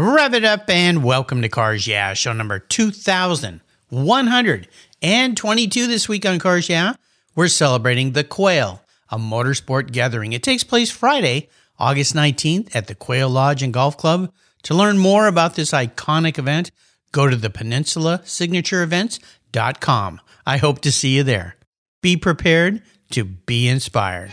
Rev it up and welcome to Cars Yeah, show number 2122 this week on Cars Yeah. We're celebrating the Quail, a motorsport gathering. It takes place Friday, August 19th at the Quail Lodge and Golf Club. To learn more about this iconic event, go to the Peninsula Signature Events.com. I hope to see you there. Be prepared to be inspired.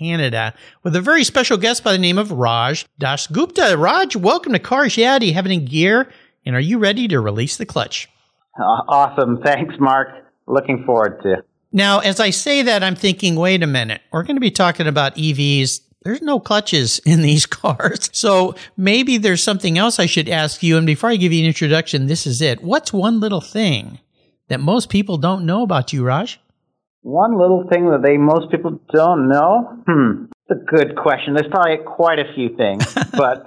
Canada, with a very special guest by the name of Raj Dasgupta. Raj, welcome to Cars Yeah. Do you have any gear? And are you ready to release the clutch? Uh, awesome. Thanks, Mark. Looking forward to. Now, as I say that, I'm thinking, wait a minute. We're going to be talking about EVs. There's no clutches in these cars. So maybe there's something else I should ask you. And before I give you an introduction, this is it. What's one little thing that most people don't know about you, Raj? One little thing that they most people don't know? Hmm. It's a good question. There's probably quite a few things, but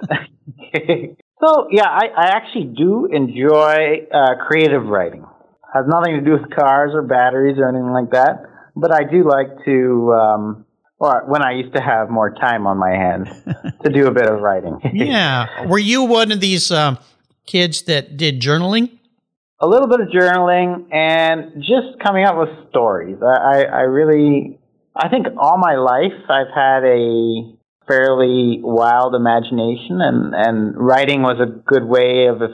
so yeah, I, I actually do enjoy uh, creative writing. Has nothing to do with cars or batteries or anything like that, but I do like to, um, or when I used to have more time on my hands, to do a bit of writing. yeah. Were you one of these um, kids that did journaling? A little bit of journaling and just coming up with stories. I, I, really, I think all my life I've had a fairly wild imagination, and, and writing was a good way of, uh,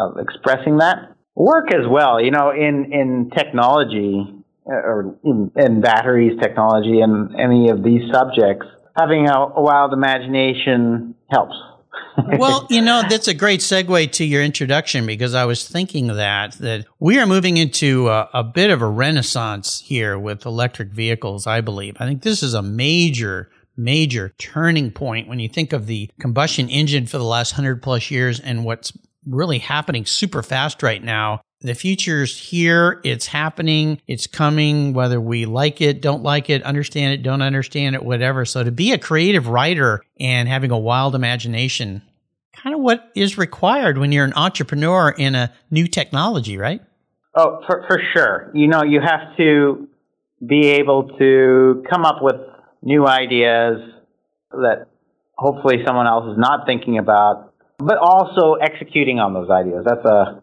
of expressing that. Work as well, you know, in, in technology uh, or in, in batteries technology and any of these subjects, having a, a wild imagination helps well, you know, that's a great segue to your introduction because I was thinking that that we are moving into a, a, bit of a renaissance here with electric vehicles, I believe. I think this is a major major turning point when you think of the combustion engine for the last 100 plus years and what's really happening super fast right now the future's here. It's happening. It's coming, whether we like it, don't like it, understand it, don't understand it, whatever. So to be a creative writer and having a wild imagination, kind of what is required when you're an entrepreneur in a new technology, right? Oh, for, for sure. You know, you have to be able to come up with new ideas that hopefully someone else is not thinking about, but also executing on those ideas. That's a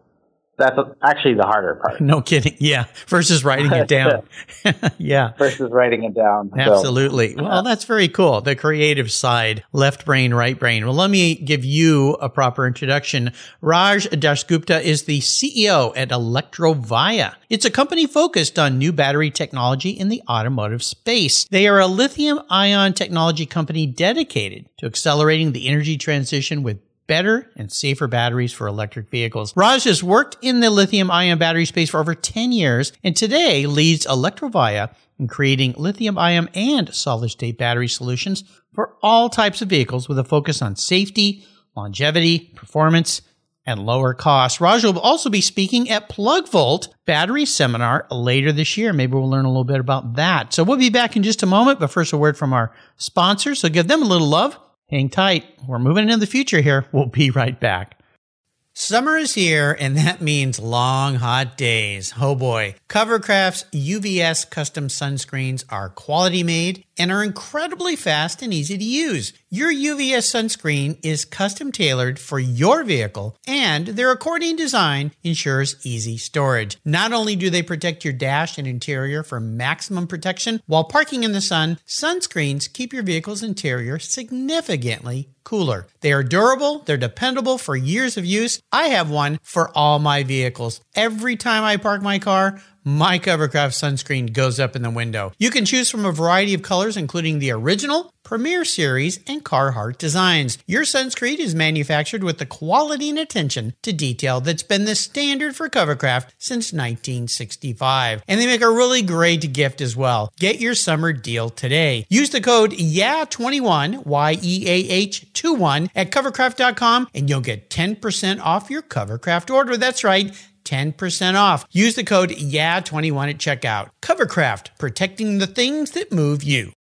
that's actually the harder part. No kidding. Yeah. Versus writing it down. yeah. Versus writing it down. Absolutely. So, well, that's very cool. The creative side, left brain, right brain. Well, let me give you a proper introduction. Raj Dasgupta is the CEO at Electrovaya. It's a company focused on new battery technology in the automotive space. They are a lithium ion technology company dedicated to accelerating the energy transition with better and safer batteries for electric vehicles. Raj has worked in the lithium ion battery space for over 10 years and today leads Electrovaya in creating lithium ion and solid state battery solutions for all types of vehicles with a focus on safety, longevity, performance, and lower cost. Raj will also be speaking at PlugVolt Battery Seminar later this year. Maybe we'll learn a little bit about that. So we'll be back in just a moment, but first a word from our sponsors. So give them a little love. Hang tight. We're moving into the future here. We'll be right back. Summer is here, and that means long, hot days. Oh boy. Covercraft's UVS custom sunscreens are quality made and are incredibly fast and easy to use. Your UVS sunscreen is custom tailored for your vehicle, and their accordion design ensures easy storage. Not only do they protect your dash and interior for maximum protection while parking in the sun, sunscreens keep your vehicle's interior significantly cooler. They are durable, they're dependable for years of use. I have one for all my vehicles. Every time I park my car, my Covercraft sunscreen goes up in the window. You can choose from a variety of colors, including the original, Premier Series, and Carhartt designs. Your sunscreen is manufactured with the quality and attention to detail that's been the standard for Covercraft since 1965. And they make a really great gift as well. Get your summer deal today. Use the code YEAH21, Y E A H 21 at covercraft.com and you'll get 10% off your Covercraft order. That's right. 10% off. Use the code YEAH21 at checkout. Covercraft, protecting the things that move you.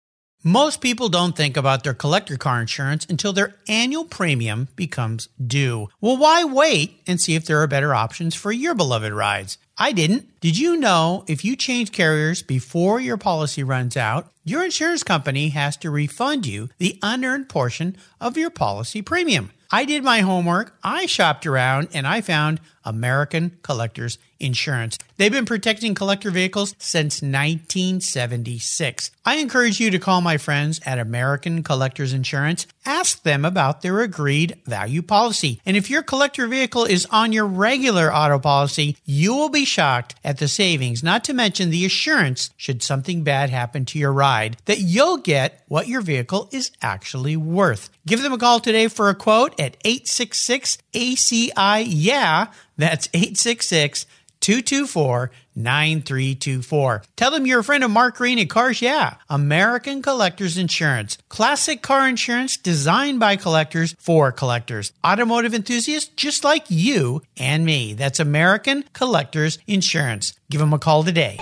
Most people don't think about their collector car insurance until their annual premium becomes due. Well, why wait and see if there are better options for your beloved rides? I didn't. Did you know if you change carriers before your policy runs out, your insurance company has to refund you the unearned portion of your policy premium? I did my homework, I shopped around, and I found American Collectors Insurance. They've been protecting collector vehicles since 1976. I encourage you to call my friends at American Collectors Insurance. Ask them about their agreed value policy. And if your collector vehicle is on your regular auto policy, you will be shocked at the savings, not to mention the assurance should something bad happen to your ride that you'll get what your vehicle is actually worth. Give them a call today for a quote at 866 ACI Yeah. That's 866 224 9324. Tell them you're a friend of Mark Green at Cars Yeah, American Collectors Insurance. Classic car insurance designed by collectors for collectors. Automotive enthusiasts just like you and me. That's American Collectors Insurance. Give them a call today.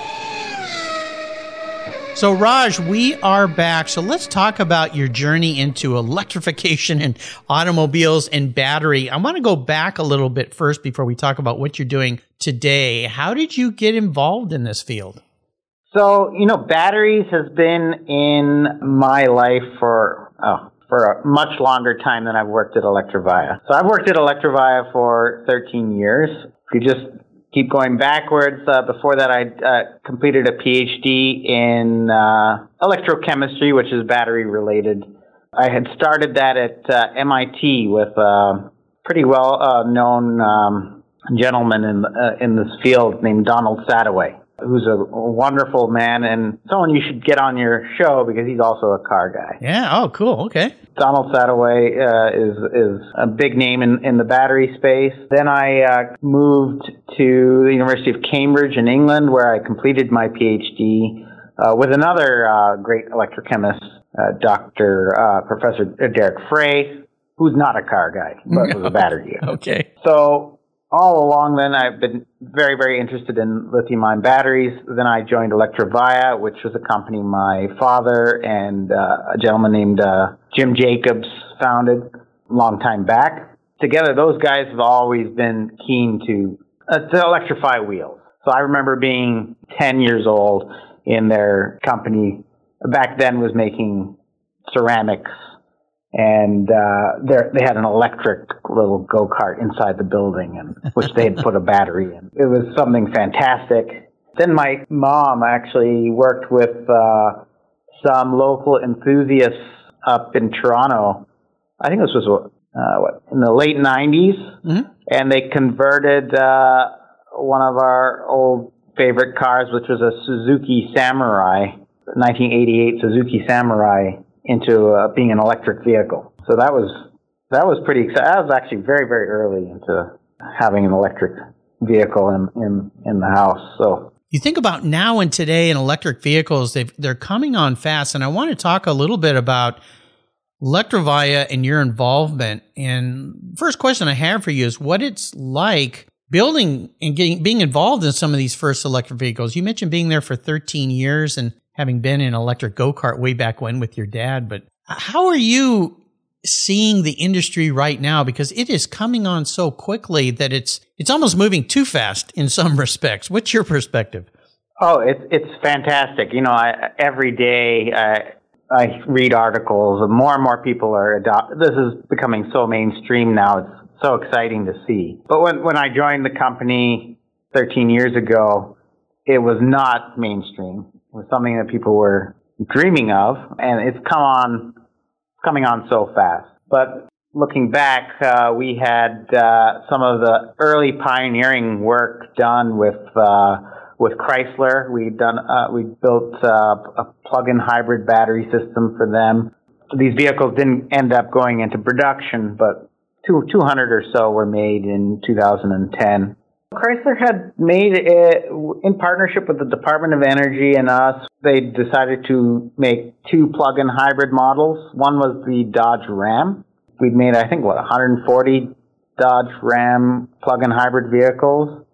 So, Raj, we are back. So, let's talk about your journey into electrification and automobiles and battery. I want to go back a little bit first before we talk about what you're doing today. How did you get involved in this field? So, you know, batteries has been in my life for, oh, for a much longer time than I've worked at Electrovaya. So I've worked at Electrovaya for 13 years. If you just keep going backwards. Uh, before that, I uh, completed a PhD in uh, electrochemistry, which is battery related. I had started that at uh, MIT with a pretty well uh, known um, gentleman in uh, in this field named Donald Sadoway who's a wonderful man and someone you should get on your show because he's also a car guy. Yeah. Oh, cool. Okay. Donald Sadoway uh, is is a big name in, in the battery space. Then I uh, moved to the University of Cambridge in England, where I completed my PhD uh, with another uh, great electrochemist, uh, Dr. Uh, Professor Derek Fray, who's not a car guy but was a battery guy. okay. So all along then I've been very, very interested in lithium ion batteries. Then I joined Electrovaya, which was a company my father and uh, a gentleman named uh, Jim Jacobs founded a long time back. Together, those guys have always been keen to, uh, to electrify wheels. So I remember being 10 years old in their company. Back then was making ceramics and uh, they had an electric little go kart inside the building, and which they had put a battery in. It was something fantastic. Then my mom actually worked with uh, some local enthusiasts up in Toronto. I think this was uh, what in the late '90s, mm-hmm. and they converted uh, one of our old favorite cars, which was a Suzuki Samurai, 1988 Suzuki Samurai into uh, being an electric vehicle. So that was that was pretty exciting. I was actually very very early into having an electric vehicle in in in the house. So you think about now and today in electric vehicles, they they're coming on fast, and I want to talk a little bit about Electrovaya and your involvement. And first question I have for you is what it's like building and getting being involved in some of these first electric vehicles. You mentioned being there for 13 years and having been in electric go kart way back when with your dad, but how are you seeing the industry right now? Because it is coming on so quickly that it's it's almost moving too fast in some respects. What's your perspective? Oh, it's it's fantastic. You know, I, every day I, I read articles. More and more people are adopt. This is becoming so mainstream now. It's so exciting to see. But when when I joined the company 13 years ago, it was not mainstream was something that people were dreaming of, and it's come on, coming on so fast. But looking back, uh, we had uh, some of the early pioneering work done with uh, with Chrysler. We'd done, uh, we built uh, a plug-in hybrid battery system for them. These vehicles didn't end up going into production, but two, 200 or so were made in 2010. Chrysler had made it in partnership with the Department of Energy and us. They decided to make two plug-in hybrid models. One was the Dodge Ram. We'd made, I think, what 140 Dodge Ram plug-in hybrid vehicles,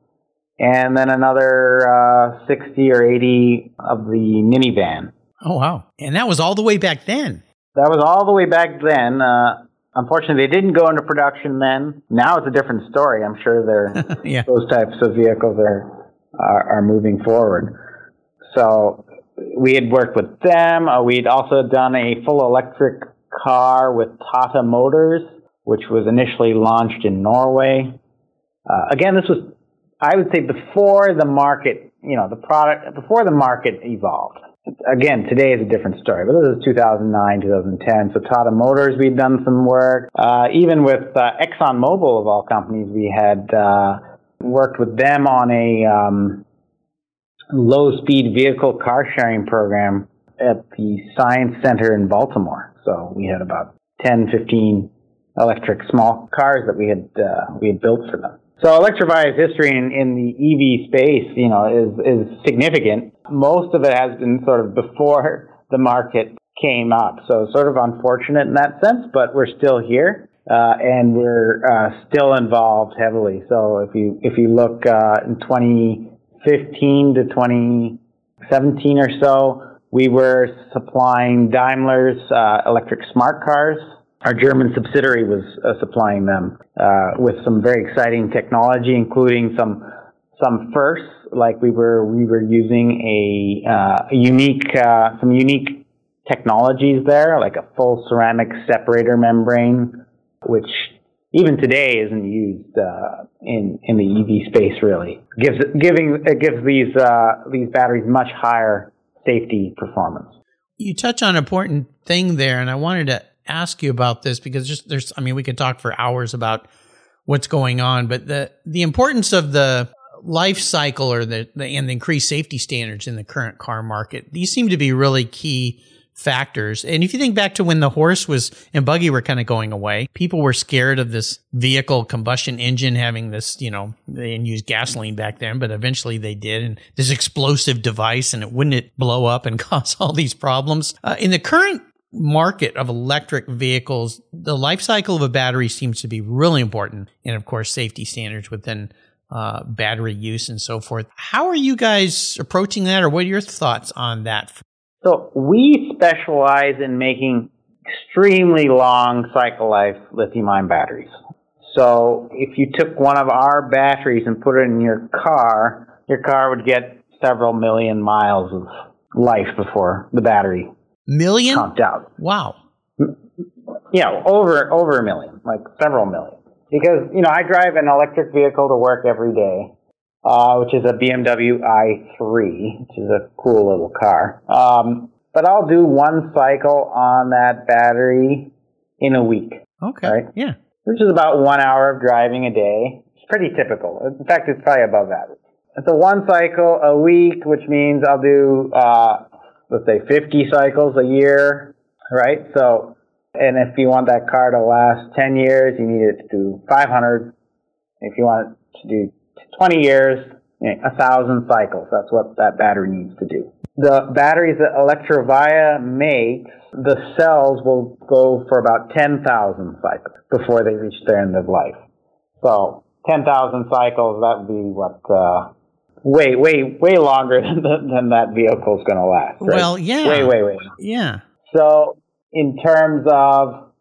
and then another uh, 60 or 80 of the minivan. Oh wow! And that was all the way back then. That was all the way back then. Uh, Unfortunately, they didn't go into production then. Now it's a different story. I'm sure they're yeah. those types of vehicles are, are, are moving forward. So we had worked with them. Uh, we'd also done a full electric car with Tata Motors, which was initially launched in Norway. Uh, again, this was, I would say, before the market, you know, the product before the market evolved again, today is a different story, but this is 2009, 2010. So Tata Motors, we'd done some work. Uh, even with uh, ExxonMobil, of all companies, we had uh, worked with them on a um, low speed vehicle car sharing program at the Science Center in Baltimore. So we had about 10, 15 electric small cars that we had uh, we had built for them. So Electrovaya's history in, in the EV space, you know, is, is significant. Most of it has been sort of before the market came up. So sort of unfortunate in that sense, but we're still here. Uh, and we're uh, still involved heavily. So if you if you look uh, in 2015 to 2017 or so, we were supplying Daimler's uh, electric smart cars our German subsidiary was uh, supplying them uh, with some very exciting technology, including some some firsts, like we were we were using a, uh, unique uh, some unique technologies there, like a full ceramic separator membrane, which even today isn't used uh, in in the EV space. Really gives giving it gives these uh, these batteries much higher safety performance. You touch on an important thing there, and I wanted to ask you about this because just there's, I mean, we could talk for hours about what's going on, but the, the importance of the life cycle or the, the, and the increased safety standards in the current car market, these seem to be really key factors. And if you think back to when the horse was and buggy were kind of going away, people were scared of this vehicle combustion engine having this, you know, they didn't use gasoline back then, but eventually they did. And this explosive device and it wouldn't it blow up and cause all these problems. Uh, in the current market of electric vehicles, the life cycle of a battery seems to be really important. And of course, safety standards within uh, battery use and so forth. How are you guys approaching that, or what are your thoughts on that? So, we specialize in making extremely long cycle life lithium ion batteries. So, if you took one of our batteries and put it in your car, your car would get several million miles of life before the battery Million? Pumped out. Wow. Yeah, over over a million, like several million. Because you know, I drive an electric vehicle to work every day, uh, which is a BMW i3, which is a cool little car. Um, but I'll do one cycle on that battery in a week. Okay. Right? Yeah. Which is about one hour of driving a day. It's pretty typical. In fact, it's probably above average. So one cycle a week, which means I'll do uh, let's say 50 cycles a year, right? So, and if you want that car to last 10 years, you need it to do 500. If you want it to do 20 years, a thousand cycles. That's what that battery needs to do. The batteries that Electrovaya makes, the cells will go for about 10,000 cycles before they reach their end of life. So 10,000 cycles, that would be what, uh, way, way, way longer than, than that vehicle is going to last. Right? Well, yeah. Way, way, way. Yeah. So, in terms of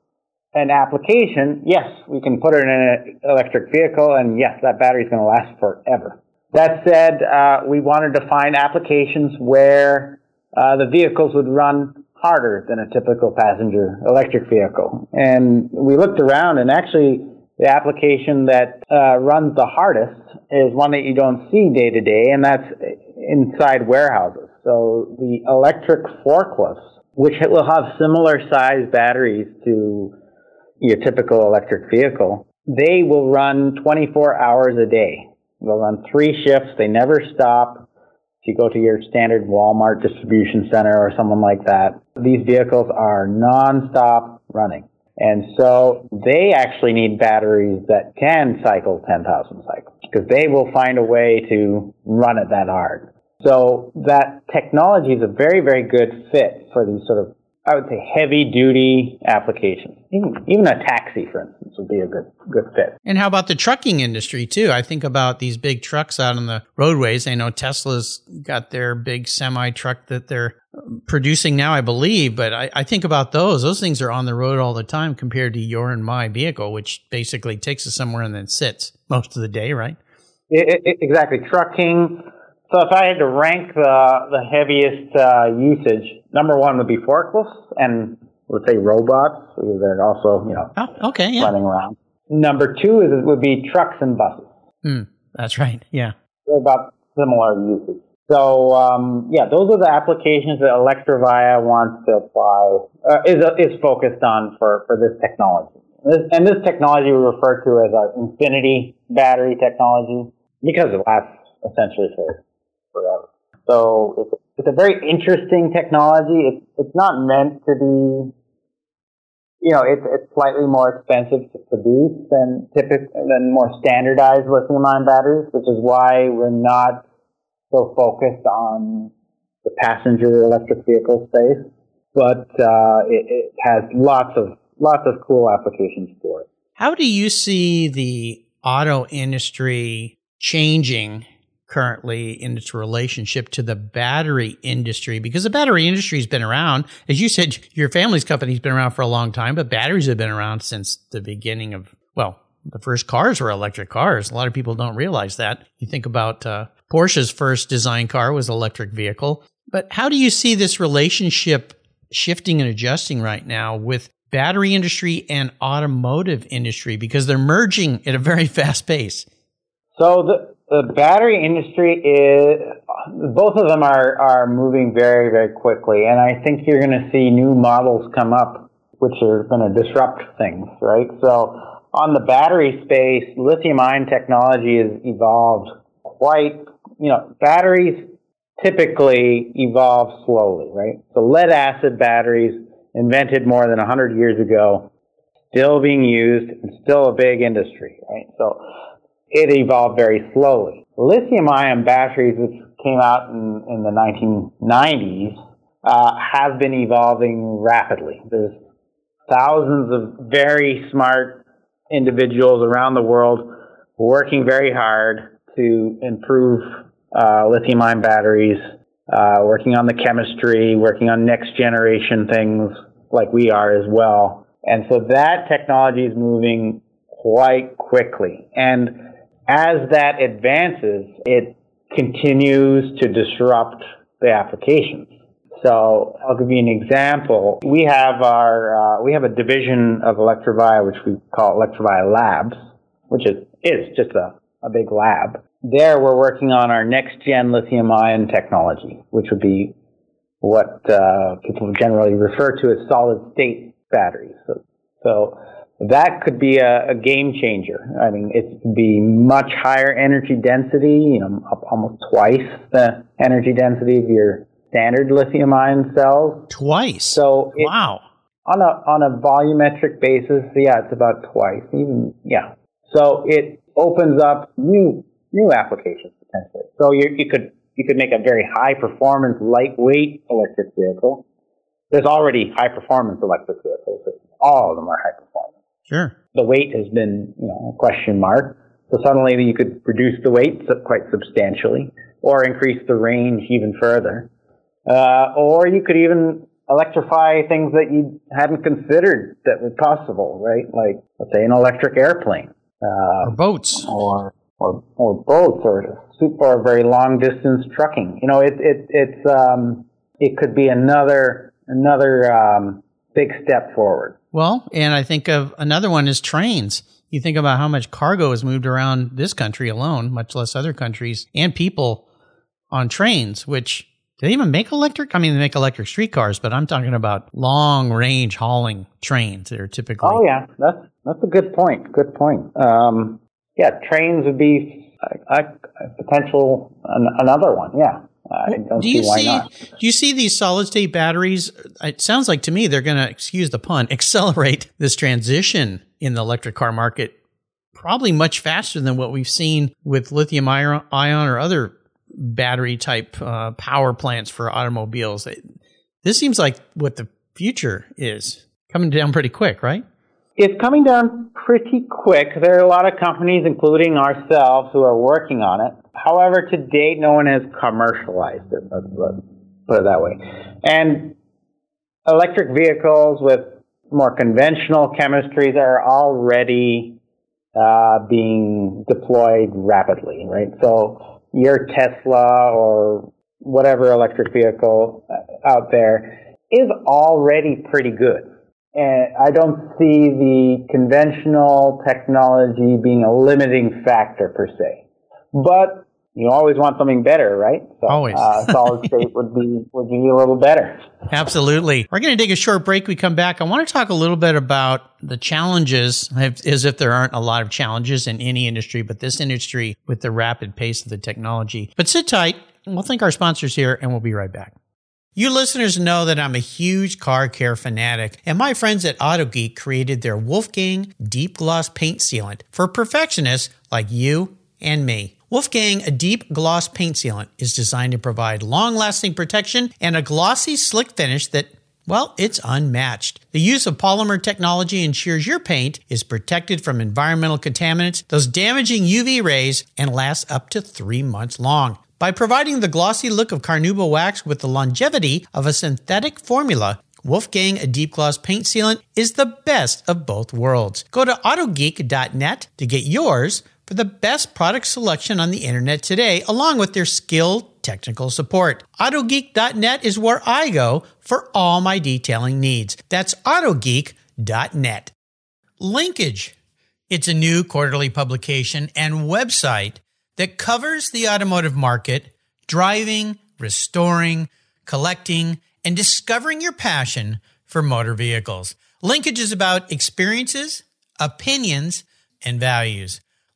an application, yes, we can put it in an electric vehicle, and yes, that battery is going to last forever. That said, uh, we wanted to find applications where uh, the vehicles would run harder than a typical passenger electric vehicle. And we looked around, and actually, the application that uh, runs the hardest is one that you don't see day to day, and that's inside warehouses. So the electric forklifts, which will have similar size batteries to your typical electric vehicle, they will run 24 hours a day. They'll run three shifts. They never stop. If you go to your standard Walmart distribution center or someone like that, these vehicles are nonstop running. And so they actually need batteries that can cycle 10,000 cycles because they will find a way to run it that hard. So that technology is a very, very good fit for these sort of I would say heavy duty applications. Even, even a taxi, for instance, would be a good good fit. And how about the trucking industry too? I think about these big trucks out on the roadways. I know Tesla's got their big semi truck that they're um, producing now, I believe. But I, I, think about those. Those things are on the road all the time compared to your and my vehicle, which basically takes us somewhere and then sits most of the day, right? It, it, exactly. Trucking, so if I had to rank the the heaviest uh, usage, number one would be forklifts and let's say robots because they're also you know oh, okay yeah. running around. Number two is would be trucks and buses. Mm, that's right. Yeah, they're about similar usage. So um, yeah, those are the applications that Electrovaya wants to apply uh, is uh, is focused on for for this technology. This, and this technology we refer to as our infinity battery technology because it lasts essentially for forever. So it's, it's a very interesting technology. It's, it's not meant to be, you know, it's, it's slightly more expensive to produce than typical, than more standardized lithium ion batteries, which is why we're not so focused on the passenger electric vehicle space. But uh, it, it has lots of lots of cool applications for it. How do you see the auto industry changing currently in its relationship to the battery industry because the battery industry has been around. As you said, your family's company's been around for a long time, but batteries have been around since the beginning of, well, the first cars were electric cars. A lot of people don't realize that. You think about uh, Porsche's first design car was electric vehicle. But how do you see this relationship shifting and adjusting right now with battery industry and automotive industry because they're merging at a very fast pace? So the the battery industry is both of them are are moving very very quickly, and I think you're going to see new models come up which are going to disrupt things, right? So on the battery space, lithium ion technology has evolved quite. You know, batteries typically evolve slowly, right? So lead acid batteries invented more than 100 years ago, still being used and still a big industry, right? So it evolved very slowly. Lithium ion batteries, which came out in, in the 1990s, uh, have been evolving rapidly. There's thousands of very smart individuals around the world working very hard to improve uh, lithium ion batteries, uh, working on the chemistry, working on next generation things like we are as well. And so that technology is moving quite quickly. And as that advances, it continues to disrupt the applications. So I'll give you an example. We have our uh, we have a division of Electrovaya which we call Electrovaya Labs, which is is just a, a big lab. There we're working on our next gen lithium ion technology, which would be what uh, people generally refer to as solid state batteries. So, so that could be a, a, game changer. I mean, it could be much higher energy density, you know, almost twice the energy density of your standard lithium ion cells. Twice. So it, wow. On a on a volumetric basis, yeah, it's about twice. Even yeah. So it opens up new new applications potentially. So you you could you could make a very high performance, lightweight electric vehicle. There's already high performance electric vehicles. All of them are high performance. Sure. The weight has been, you know, a question mark. So suddenly you could reduce the weight quite substantially or increase the range even further. Uh, or you could even electrify things that you hadn't considered that were possible, right? Like, let's say an electric airplane. Uh, or boats. Or, or, or boats or super very long distance trucking. You know, it, it, it's, um, it could be another, another, um, big step forward. Well, and I think of another one is trains. You think about how much cargo is moved around this country alone, much less other countries, and people on trains, which do they even make electric? I mean, they make electric streetcars, but I'm talking about long range hauling trains that are typically. Oh, yeah. That's, that's a good point. Good point. Um, yeah, trains would be a, a potential, an, another one. Yeah. I don't do you see see do you see these solid state batteries? It sounds like to me they're going to excuse the pun accelerate this transition in the electric car market probably much faster than what we've seen with lithium ion or other battery type uh, power plants for automobiles. This seems like what the future is coming down pretty quick, right? It's coming down pretty quick. There are a lot of companies, including ourselves, who are working on it. However, to date, no one has commercialized it. Let's, let's put it that way. And electric vehicles with more conventional chemistries are already uh, being deployed rapidly, right? So your Tesla or whatever electric vehicle uh, out there is already pretty good. And I don't see the conventional technology being a limiting factor per se. But you always want something better, right? So, always. uh, solid state would be would be a little better. Absolutely. We're going to take a short break. We come back. I want to talk a little bit about the challenges, as if there aren't a lot of challenges in any industry, but this industry with the rapid pace of the technology. But sit tight. We'll thank our sponsors here, and we'll be right back. You listeners know that I'm a huge car care fanatic, and my friends at AutoGeek created their Wolfgang Deep Gloss Paint Sealant for perfectionists like you and me. Wolfgang, a deep gloss paint sealant, is designed to provide long lasting protection and a glossy, slick finish that, well, it's unmatched. The use of polymer technology ensures your paint is protected from environmental contaminants, those damaging UV rays, and lasts up to three months long. By providing the glossy look of Carnauba wax with the longevity of a synthetic formula, Wolfgang a deep gloss paint sealant is the best of both worlds. Go to autogeek.net to get yours for the best product selection on the internet today, along with their skilled technical support. AutoGeek.net is where I go for all my detailing needs. That's AutoGeek.net. Linkage. It's a new quarterly publication and website that covers the automotive market, driving, restoring, collecting, and discovering your passion for motor vehicles. Linkage is about experiences, opinions, and values.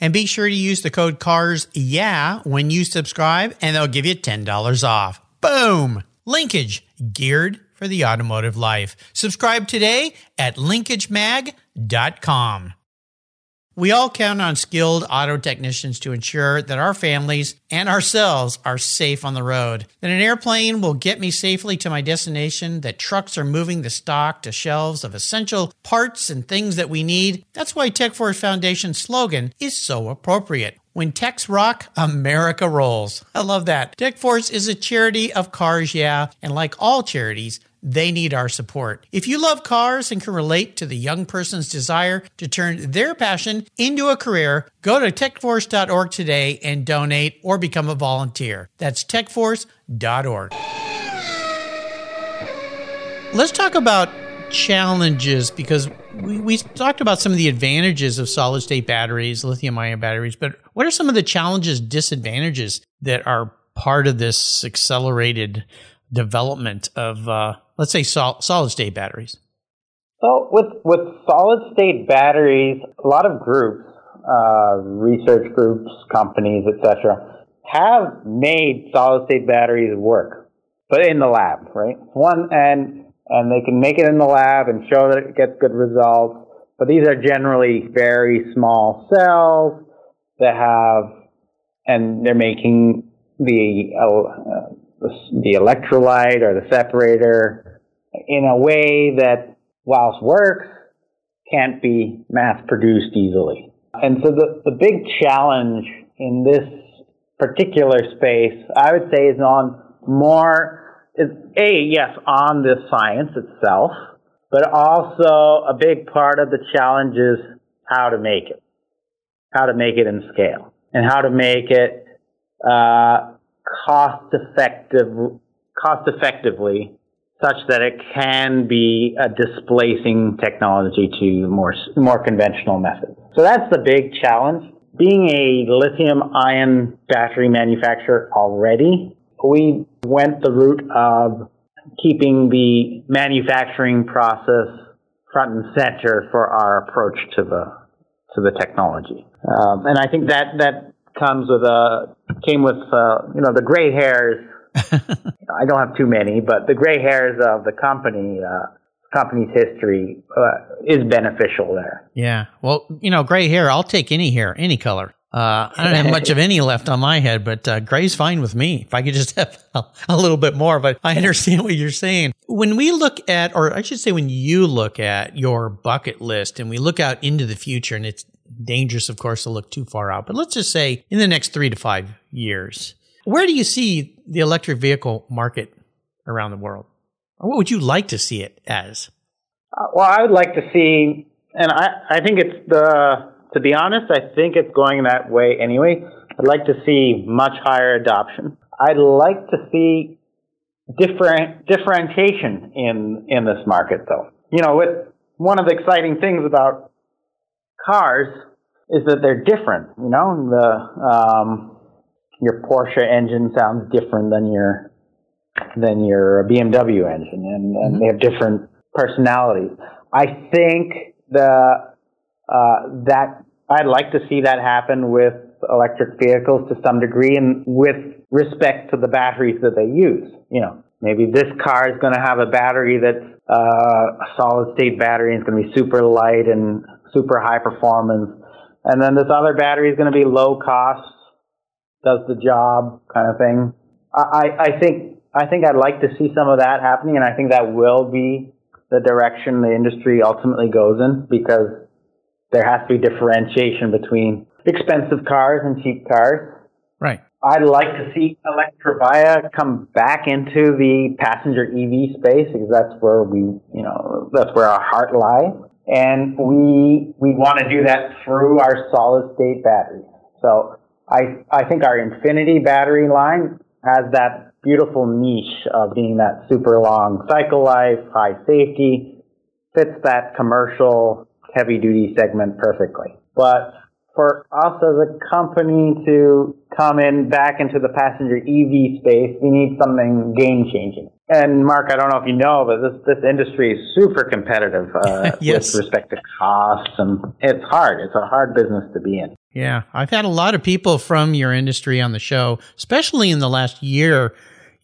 And be sure to use the code CARS yeah when you subscribe and they'll give you $10 off. Boom! Linkage geared for the automotive life. Subscribe today at linkagemag.com. We all count on skilled auto technicians to ensure that our families and ourselves are safe on the road. That an airplane will get me safely to my destination, that trucks are moving the stock to shelves of essential parts and things that we need. That's why TechForce Foundation's slogan is so appropriate. When techs rock, America rolls. I love that. TechForce is a charity of cars, yeah, and like all charities, they need our support. If you love cars and can relate to the young person's desire to turn their passion into a career, go to techforce.org today and donate or become a volunteer. That's techforce.org. Let's talk about challenges because we, we talked about some of the advantages of solid state batteries, lithium ion batteries, but what are some of the challenges, disadvantages that are part of this accelerated development of, uh, let's say, sol- solid state batteries? Well, with, with solid state batteries, a lot of groups, uh, research groups, companies, etc., have made solid state batteries work, but in the lab, right? One and and they can make it in the lab and show that it gets good results. But these are generally very small cells that have, and they're making the uh, the electrolyte or the separator in a way that, whilst works, can't be mass produced easily. And so the, the big challenge in this particular space, I would say, is on more, is A, yes, on the science itself, but also a big part of the challenge is how to make it, how to make it in scale, and how to make it uh, cost effective, cost effectively such that it can be a displacing technology to more more conventional methods. So that's the big challenge. Being a lithium ion battery manufacturer already, we went the route of keeping the manufacturing process front and center for our approach to the to the technology. Um, and I think that that comes with a came with uh, you know the gray hairs I don't have too many, but the gray hairs of the company, uh, company's history uh, is beneficial there. Yeah. Well, you know, gray hair, I'll take any hair, any color. Uh, I don't have much of any left on my head, but uh, gray's fine with me. If I could just have a, a, little bit more, but I understand what you're saying. When we look at, or I should say, when you look at your bucket list and we look out into the future, and it's dangerous, of course, to look too far out, but let's just say in the next three to five years, where do you see the electric vehicle market around the world? Or what would you like to see it as? Uh, well, I would like to see, and I, I think it's the, to be honest, I think it's going that way anyway. I'd like to see much higher adoption. I'd like to see different differentiation in in this market, though. You know, with one of the exciting things about cars is that they're different. You know, the um, your Porsche engine sounds different than your than your BMW engine, and, and mm-hmm. they have different personalities. I think the uh, that I'd like to see that happen with electric vehicles to some degree, and with respect to the batteries that they use. You know, maybe this car is going to have a battery that's uh, a solid state battery, and it's going to be super light and super high performance, and then this other battery is going to be low cost does the job kind of thing. I, I think I think I'd like to see some of that happening, and I think that will be the direction the industry ultimately goes in because there has to be differentiation between expensive cars and cheap cars. Right. I'd like to see Electrovaya come back into the passenger EV space because that's where we, you know, that's where our heart lies. And we, we want to do that through our solid state batteries. So I, I think our Infinity battery line has that beautiful niche of being that super long cycle life, high safety, fits that commercial heavy duty segment perfectly. But for us as a company to come in back into the passenger EV space, we need something game changing. And Mark, I don't know if you know, but this this industry is super competitive uh, yes. with respect to costs, and it's hard. It's a hard business to be in. Yeah, I've had a lot of people from your industry on the show, especially in the last year,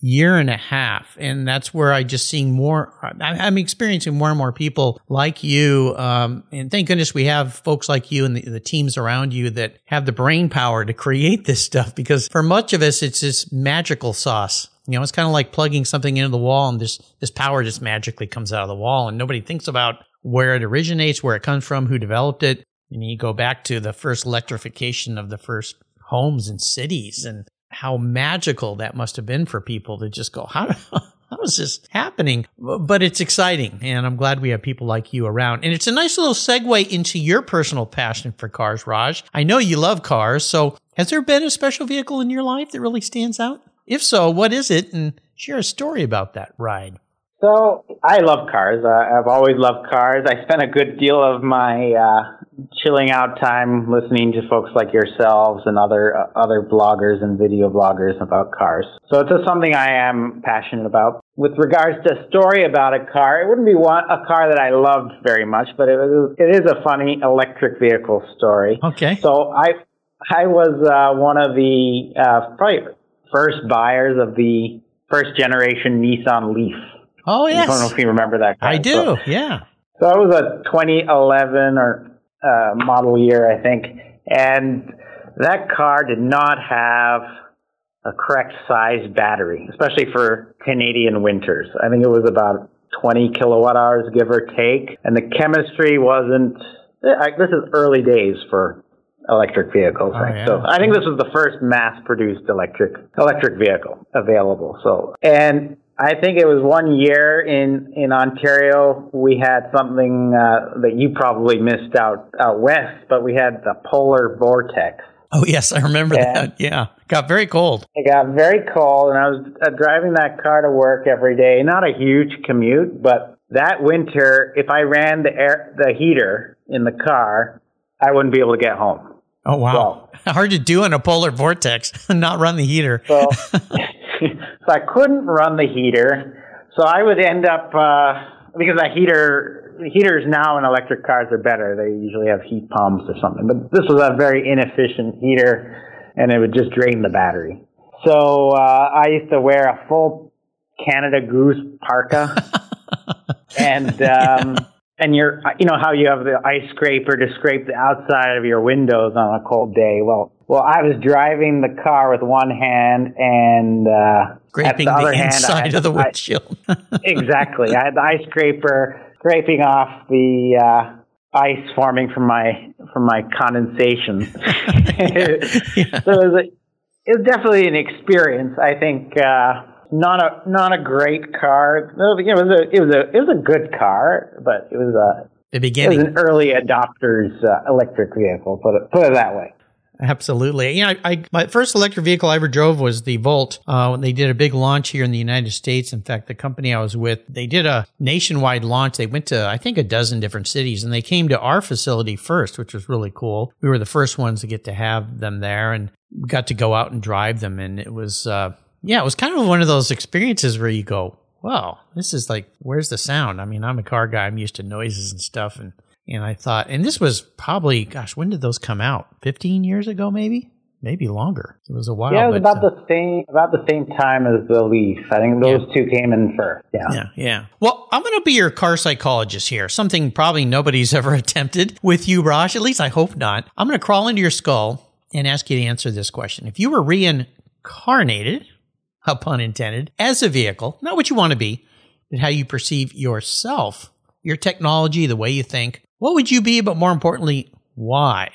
year and a half, and that's where I just seeing more. I'm experiencing more and more people like you, um, and thank goodness we have folks like you and the, the teams around you that have the brain power to create this stuff. Because for much of us, it's this magical sauce you know, it's kind of like plugging something into the wall and this, this power just magically comes out of the wall and nobody thinks about where it originates, where it comes from, who developed it. And you go back to the first electrification of the first homes and cities and how magical that must have been for people to just go, how, how is this happening? But it's exciting. And I'm glad we have people like you around. And it's a nice little segue into your personal passion for cars, Raj. I know you love cars. So has there been a special vehicle in your life that really stands out? If so, what is it? And share a story about that ride. So I love cars. Uh, I've always loved cars. I spent a good deal of my uh, chilling out time listening to folks like yourselves and other uh, other bloggers and video bloggers about cars. So it's just something I am passionate about. With regards to a story about a car, it wouldn't be one a car that I loved very much, but it, was, it is a funny electric vehicle story. Okay. So I I was uh, one of the uh, probably first buyers of the first generation Nissan Leaf. Oh yes. I don't know if you remember that. Car. I do. So, yeah. So it was a 2011 or uh, model year, I think, and that car did not have a correct size battery, especially for Canadian winters. I think it was about 20 kilowatt hours, give or take, and the chemistry wasn't. This is early days for electric vehicles. Oh, right? yeah. So I think this was the first mass-produced electric electric vehicle available. So and I think it was one year in in Ontario we had something uh, that you probably missed out out west, but we had the polar vortex. Oh yes, I remember Yeah. that. Yeah, got very cold. It got very cold, and I was uh, driving that car to work every day. Not a huge commute, but that winter, if I ran the air, the heater in the car, I wouldn't be able to get home. Oh wow, hard to do in a polar vortex. Not run the heater. So, so I couldn't run the heater. So I would end up uh, because that heater heaters now in electric cars are better. They usually have heat pumps or something, but this was a very inefficient heater, and it would just drain the battery. So uh, I used to wear a full Canada Goose parka, and um, and you're you know how you have the ice scraper to scrape the outside of your windows on a cold day. Well, well, I was driving the car with one hand and uh, the, the, other hand, I inside had of the I- windshield. exactly. I had the ice scraper scraping off the uh, ice forming from my from my condensation. Yeah. So it was, a, it was definitely an experience. I think uh, not a not a great car. It was a it was a it was a good car, but it was a the it was beginning. an early adopter's uh, electric vehicle. Put it put it that way. Absolutely. Yeah, I, I my first electric vehicle I ever drove was the Volt. Uh, when they did a big launch here in the United States. In fact, the company I was with, they did a nationwide launch. They went to I think a dozen different cities, and they came to our facility first, which was really cool. We were the first ones to get to have them there, and got to go out and drive them, and it was uh, yeah, it was kind of one of those experiences where you go, wow, this is like, where's the sound? I mean, I'm a car guy. I'm used to noises and stuff, and and I thought, and this was probably, gosh, when did those come out? 15 years ago, maybe? Maybe longer. It was a while. Ago. Yeah, it was about uh, the same about the same time as the Leaf. I think those two came in first. Yeah. yeah, yeah. Well, I'm going to be your car psychologist here. Something probably nobody's ever attempted with you, Raj. At least I hope not. I'm going to crawl into your skull and ask you to answer this question. If you were reincarnated, a pun intended, as a vehicle, not what you want to be, but how you perceive yourself, your technology, the way you think, what would you be? But more importantly, why?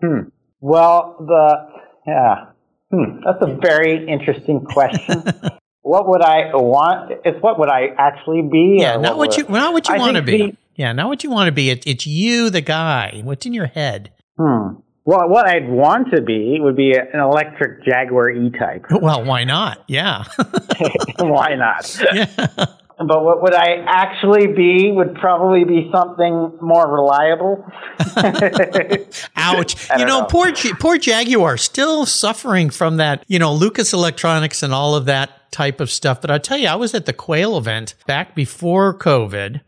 Hmm. Well, the yeah, hmm. that's a very interesting question. what would I want? It's what would I actually be? Yeah, not what you not what you want to be. the- yeah, not what you want to be. It, it's you, the guy. What's in your head? Hmm. Well, what I'd want to be would be an electric Jaguar E-Type. Well, why not? Yeah, Why not? yeah. But what would I actually be would probably be something more reliable. Ouch! You know, know. poor poor Jaguar still suffering from that. You know, Lucas Electronics and all of that type of stuff. But I tell you, I was at the Quail event back before COVID,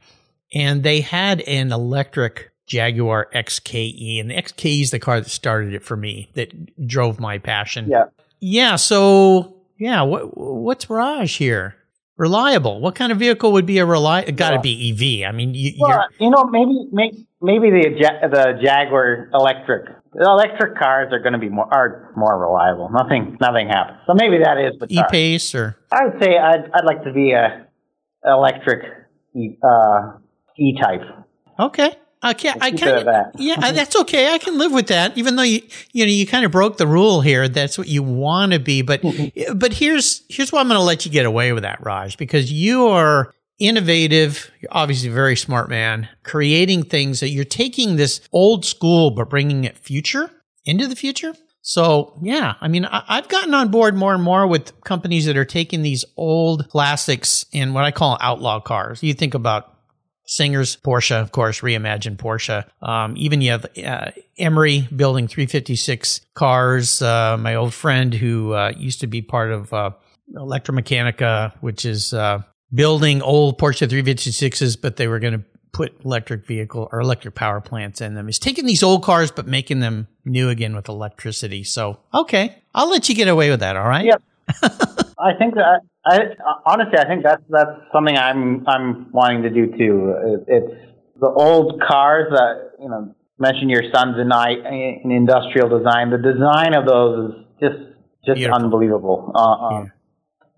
and they had an electric Jaguar XKE, and the XKE is the car that started it for me, that drove my passion. yeah. Yeah. So yeah, what what's Raj here? Reliable. What kind of vehicle would be a reliable? Got to Well- be EV. I mean, you, Well, you know, maybe maybe, maybe the the Jaguar electric the electric cars are going to be more are more reliable. Nothing nothing happens. So maybe that is the E. Pace or I would say I'd I'd like to be a electric E uh, E type. okay. Okay, I kind of yeah, uh, that's okay. I can live with that, even though you you know you kind of broke the rule here. That's what you want to be, but but here's here's why I'm going to let you get away with that, Raj, because you are innovative. You're obviously a very smart man, creating things that you're taking this old school but bringing it future into the future. So yeah, I mean, I, I've gotten on board more and more with companies that are taking these old classics and what I call outlaw cars. You think about Singer's Porsche, of course, reimagined Porsche. Um, even you have uh, Emory building 356 cars. Uh, my old friend who uh, used to be part of uh, Electromechanica, which is uh, building old Porsche 356s, but they were going to put electric vehicle or electric power plants in them. Is taking these old cars but making them new again with electricity. So okay, I'll let you get away with that. All right. Yep. I think that I honestly I think that's that's something I'm I'm wanting to do too. It, it's the old cars that you know mention your sons and I in industrial design. The design of those is just just Beautiful. unbelievable uh, on,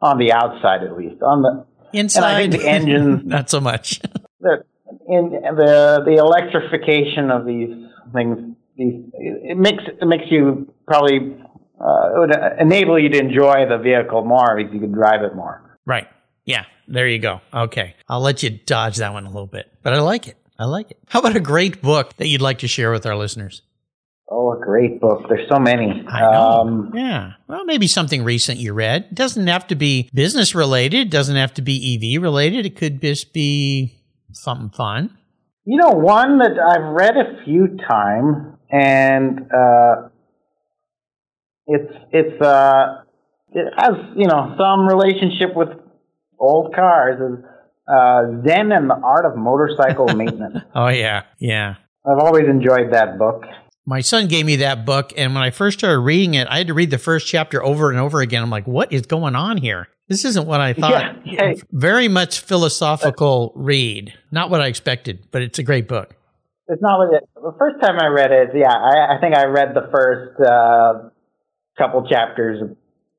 on the outside at least. On the Inside, the engine- not so much. the in the the electrification of these things these it makes it makes you probably uh, it would enable you to enjoy the vehicle more because you could drive it more. Right. Yeah. There you go. Okay. I'll let you dodge that one a little bit, but I like it. I like it. How about a great book that you'd like to share with our listeners? Oh, a great book. There's so many. I know. Um, yeah. Well, maybe something recent you read. It doesn't have to be business related. It doesn't have to be EV related. It could just be something fun. You know, one that I've read a few times, and uh, it's it's uh, it has you know some relationship with old cars. Is uh, Zen and the Art of Motorcycle Maintenance. oh yeah, yeah. I've always enjoyed that book. My son gave me that book, and when I first started reading it, I had to read the first chapter over and over again. I'm like, what is going on here? This isn't what I thought. Yeah, yeah. Very much philosophical read. Not what I expected, but it's a great book. It's not what it. The first time I read it, yeah, I, I think I read the first uh, couple chapters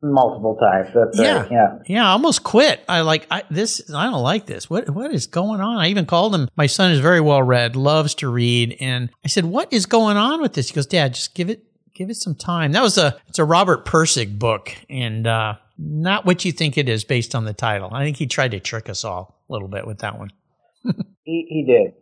multiple times. That's yeah, yeah, yeah. I almost quit. I like I, this. I don't like this. What what is going on? I even called him. My son is very well read, loves to read, and I said, "What is going on with this?" He goes, "Dad, just give it give it some time." That was a it's a Robert Pirsig book, and uh, not what you think it is based on the title. I think he tried to trick us all a little bit with that one. he, he did.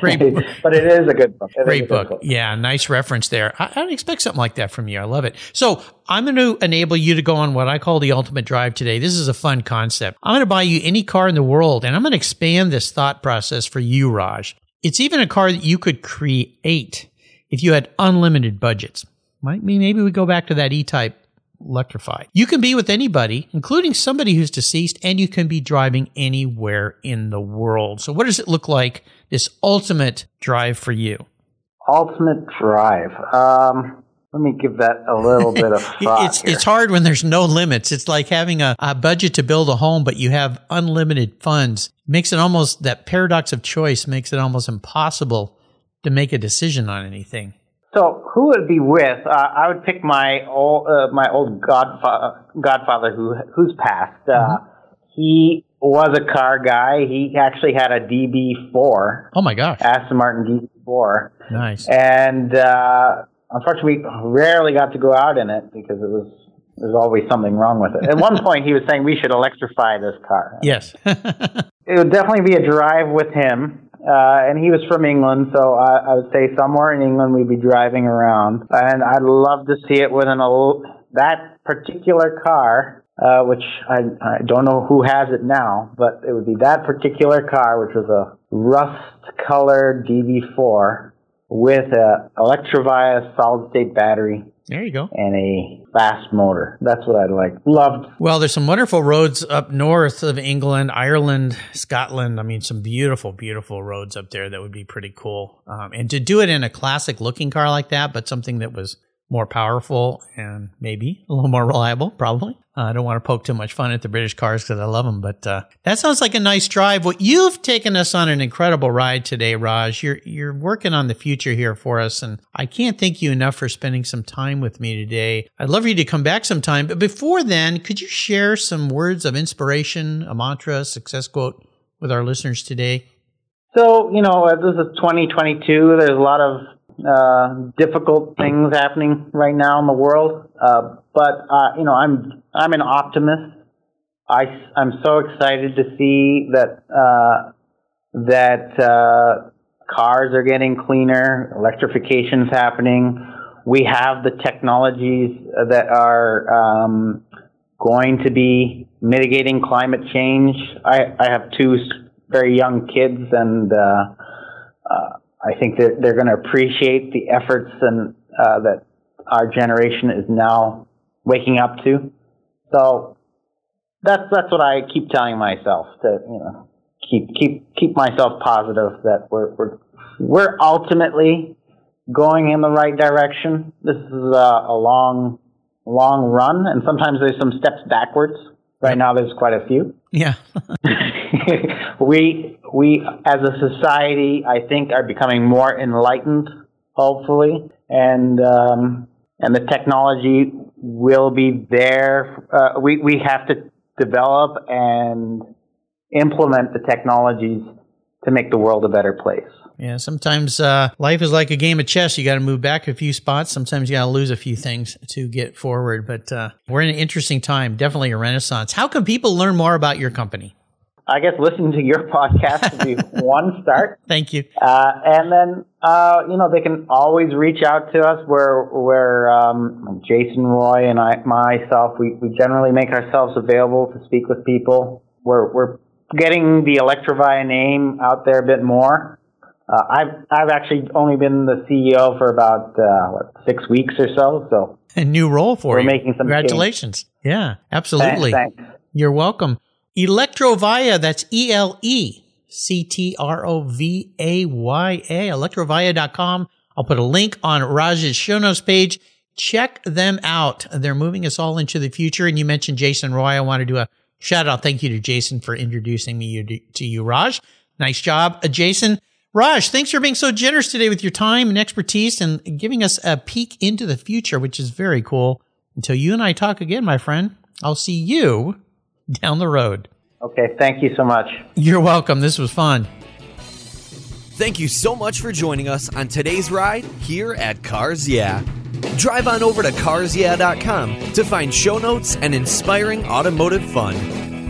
Great, but it is a good book. It Great book. book. Yeah, nice reference there. I, I don't expect something like that from you. I love it. So I'm going to enable you to go on what I call the ultimate drive today. This is a fun concept. I'm going to buy you any car in the world, and I'm going to expand this thought process for you, Raj. It's even a car that you could create if you had unlimited budgets. Might be maybe we go back to that E-Type electrified. You can be with anybody, including somebody who's deceased, and you can be driving anywhere in the world. So, what does it look like? This ultimate drive for you. Ultimate drive. Um, let me give that a little bit of thought. it's here. it's hard when there's no limits. It's like having a, a budget to build a home, but you have unlimited funds. makes it almost that paradox of choice makes it almost impossible to make a decision on anything. So who would be with? Uh, I would pick my old uh, my old godfather godfather who who's passed. Uh, mm-hmm. He was a car guy. He actually had a DB4. Oh my gosh, Aston Martin DB4. Nice. And uh, unfortunately, we rarely got to go out in it because it was there's always something wrong with it. At one point, he was saying we should electrify this car. Yes. it would definitely be a drive with him. Uh, and he was from England, so I, I would say somewhere in England we'd be driving around, and I'd love to see it with an old that particular car, uh, which I I don't know who has it now, but it would be that particular car, which was a rust-colored DB4 with a Electrovaya solid-state battery there you go. And a fast motor. That's what I'd like. Loved. Well, there's some wonderful roads up north of England, Ireland, Scotland. I mean, some beautiful, beautiful roads up there that would be pretty cool. Um, and to do it in a classic looking car like that, but something that was more powerful and maybe a little more reliable, probably. Uh, I don't want to poke too much fun at the British cars because I love them, but uh, that sounds like a nice drive. Well, you've taken us on an incredible ride today, Raj. You're you're working on the future here for us, and I can't thank you enough for spending some time with me today. I'd love for you to come back sometime, but before then, could you share some words of inspiration, a mantra, success quote with our listeners today? So, you know, this is 2022. There's a lot of uh, difficult things happening right now in the world. Uh, but uh, you know, I'm I'm an optimist. I I'm so excited to see that uh, that uh, cars are getting cleaner, electrification's happening. We have the technologies that are um, going to be mitigating climate change. I, I have two very young kids, and uh, uh, I think that they're going to appreciate the efforts and uh, that our generation is now waking up to. So that's that's what I keep telling myself to you know keep keep keep myself positive that we're we're we're ultimately going in the right direction. This is a, a long long run, and sometimes there's some steps backwards. Right now, there's quite a few. Yeah. we we as a society, I think, are becoming more enlightened, hopefully, and um, and the technology will be there. Uh, we we have to develop and implement the technologies to make the world a better place. Yeah, sometimes uh, life is like a game of chess. You got to move back a few spots. Sometimes you got to lose a few things to get forward. But uh, we're in an interesting time, definitely a renaissance. How can people learn more about your company? I guess listening to your podcast would be one start. Thank you. Uh, and then, uh, you know, they can always reach out to us where, where, um, Jason Roy and I, myself, we, we generally make ourselves available to speak with people. We're, we're getting the Electrovaya name out there a bit more. Uh, I've, I've actually only been the CEO for about, uh, what, six weeks or so. So A new role for We're you. making some Congratulations. Yeah, absolutely. thanks. thanks. You're welcome. Electrovaya. that's E L E C T R O V A Y A, electrovaya.com. I'll put a link on Raj's show notes page. Check them out. They're moving us all into the future. And you mentioned Jason Roy. I want to do a shout out. Thank you to Jason for introducing me to you, Raj. Nice job, uh, Jason. Raj, thanks for being so generous today with your time and expertise and giving us a peek into the future, which is very cool. Until you and I talk again, my friend, I'll see you down the road. Okay, thank you so much. You're welcome. This was fun. Thank you so much for joining us on today's ride here at Cars Yeah. Drive on over to carsyeah.com to find show notes and inspiring automotive fun.